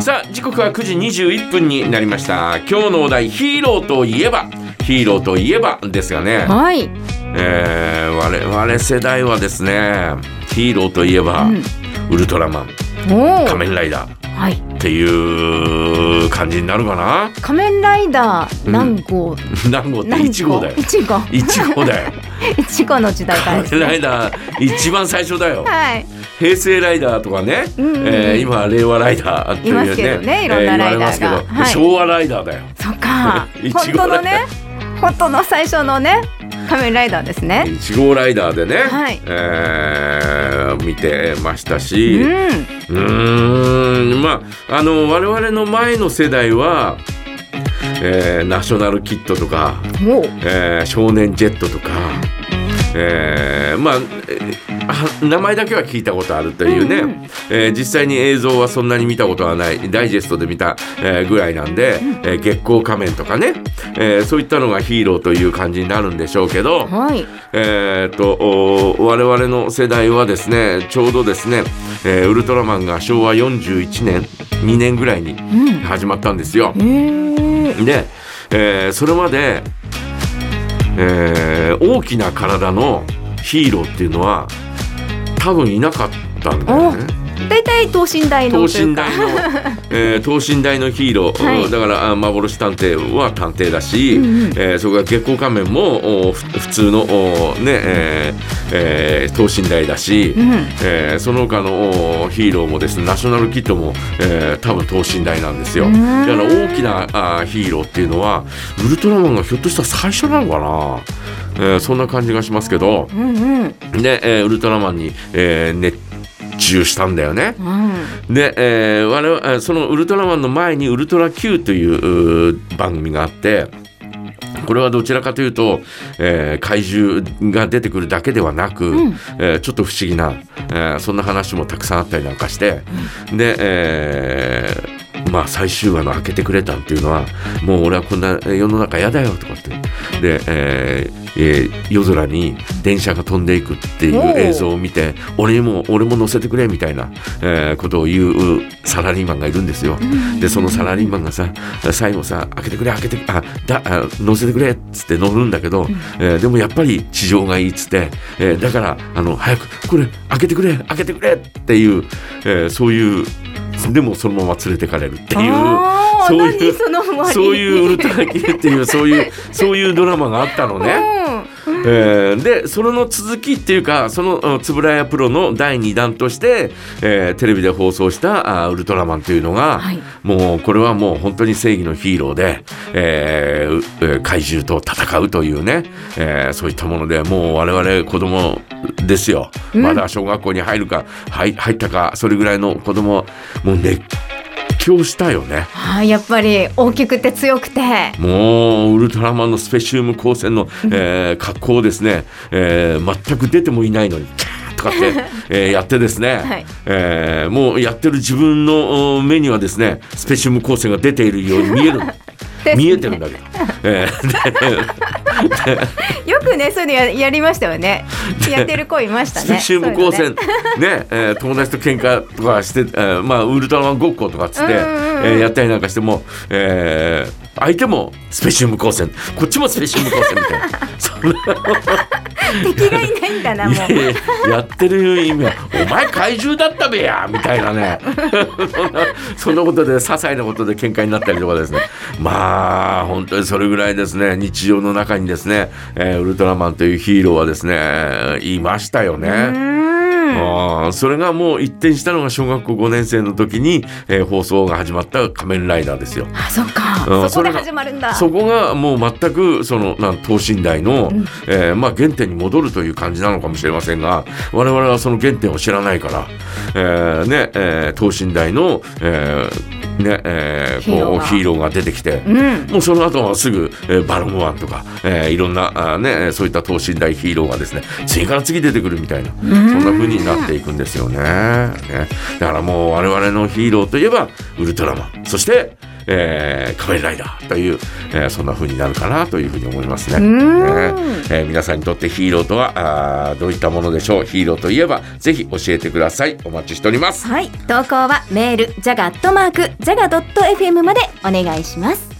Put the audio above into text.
さあ時刻は9時21分になりました今日のお題ヒーローといえばヒーローといえばですがね、はい。えー、我々世代はですねヒーローといえば、うんウルトラマン。仮面ライダーはい。っていう感じになるかな？仮面ライダー何号？何号って何1号だよ一号。1号だよ 一号の時代からです仮面ラね。イダー一番最初だよはい。平成ライダーとかね、うんうんうんえー今は令和ライダーっていうねいますけどねいろんなライダーがえ言われますけどはい昭和ライダーだよそっか 一。本当のね。本当の最初のね仮面ライダーですね。1号ライダーでね、はいえー見てましたうし、ん。うーんまああの我々の前の世代は、えーナショナルキッドとか。えー少年ジェットとか、えーまあ 名前だけは聞いたことあるというね、うんうんえー実際に映像はそんなに見たことはないダイジェストで見た、えーぐらいなんで、えー月光仮面とかね、えーそういったのがヒーローという感じになるんでしょうけど、はい。えー、とお我々の世代はですねちょうどですね、えーウルトラマンが昭和41年2年ぐらいにうん。始まったんですよ。へえ。で、えーそれまで、えー大きな体のヒーローっていうのは多分いなかったんだよね。大体等身大の等。身大の、えー等身大のヒーロー、はいだからあ幻探偵は探偵だし、うんうんえーそれから月光仮面も普通のおねえーえー等身大だし、うん。えーその他のおヒーローもですねナショナルキッドも、えー多分等身大なんですよ。うだんから大きなあヒーローっていうのはウルトラマンがひょっとしたら最初なのかな、えーそんな感じがしますけどうんうん。で、えーウルトラマンに、えー熱中したんだよね。うん。で、えー我々えーそのウルトラマンの前にウルトラ Q という番組があってこれはどちらかというと、えー怪獣が出てくるだけではなく、うんえーちょっと不思議な、えーそんな話もたくさんあったりなんかして、で、えーまあ最終話の「開けてくれたん」っていうのはもう俺はこんな世の中嫌だよとかってで、えーえー夜空に電車が飛んでいくっていう映像を見て俺も俺も乗せてくれみたいな、えーことを言うサラリーマンがいるんですよ。でそのサラリーマンがさ最後さ「開けてくれ開けてあだあ乗せてくれ」っつって乗るんだけど、えーでもやっぱり地上がいいっつって、えーだからあの早くこれ開けてくれ開けてくれっていう、えーそういうでもそのまま連れてかれるっていう。そういう何そのそういうウルトラ Q っていうそういう そういうドラマがあったのね。うん。えーでそれの続きっていうかそのうん円谷プロの第2弾として、えーテレビで放送したあウルトラマンというのが、はい。もうこれはもう本当に正義のヒーローで、えー怪獣と戦うというね、えーそういったものでもう我々子供ですよ、うん。まだ小学校に入るか入入ったかそれぐらいの子供もう熱狂したよね。はい、やっぱり大きくて強くて。もうウルトラマンのスペシウム光線の、えー格好をですね、えー全く出てもいないのにキャーとかって、えーやってですね、はい。えーもうやってる自分のお目にはですねスペシウム光線が出ているように見える ね。見えてるんだけど、えーよ くね、そういうのややりましたよね。やってる子いましたね。スペシウム光線そういうのね。ねえー友達と喧嘩とかして、えーまあ、ウルトラマンごっことかっつって、えーやったりなんかしても、えー相手もスペシウム光線。こっちもスペシウム光線みたいな 敵がいないんだな、もう。いやってる意味は「お前怪獣だったべや!」みたいなね そんなそんなことで些細なことで喧嘩になったりとかですねまあ本当にそれぐらいですね日常の中にですね、えーウルトラマンというヒーローはですねいましたよね。ああそれがもう一転したのが小学校5年生の時に、えー放送が始まった「仮面ライダー」ですよ。あ、そっか。うんそこで始まるんだ。そこがもう全くそのなん等身大の、うんえーまあ、原点に戻るという感じなのかもしれませんが我々はその原点を知らないから、えーねえー等身大の、えーねえーヒーローがこうヒーローが出てきて。うん。もうその後はすぐ、えーバロンワンとか、えーいろんなあー、ね、そういった等身大ヒーローがですね次から次出てくるみたいなそんな風になっていくんですよねねだからもう我々のヒーローといえばウルトラマンそして、えー仮面ライダーという、えーそんな風になるかなというふうに思いますね。ね。えー皆さんにとってヒーローとはあーどういったものでしょう？ヒーローといえばぜひ教えてください。お待ちしております。はい。投稿はメールジャガットマークジャガドット FM までお願いします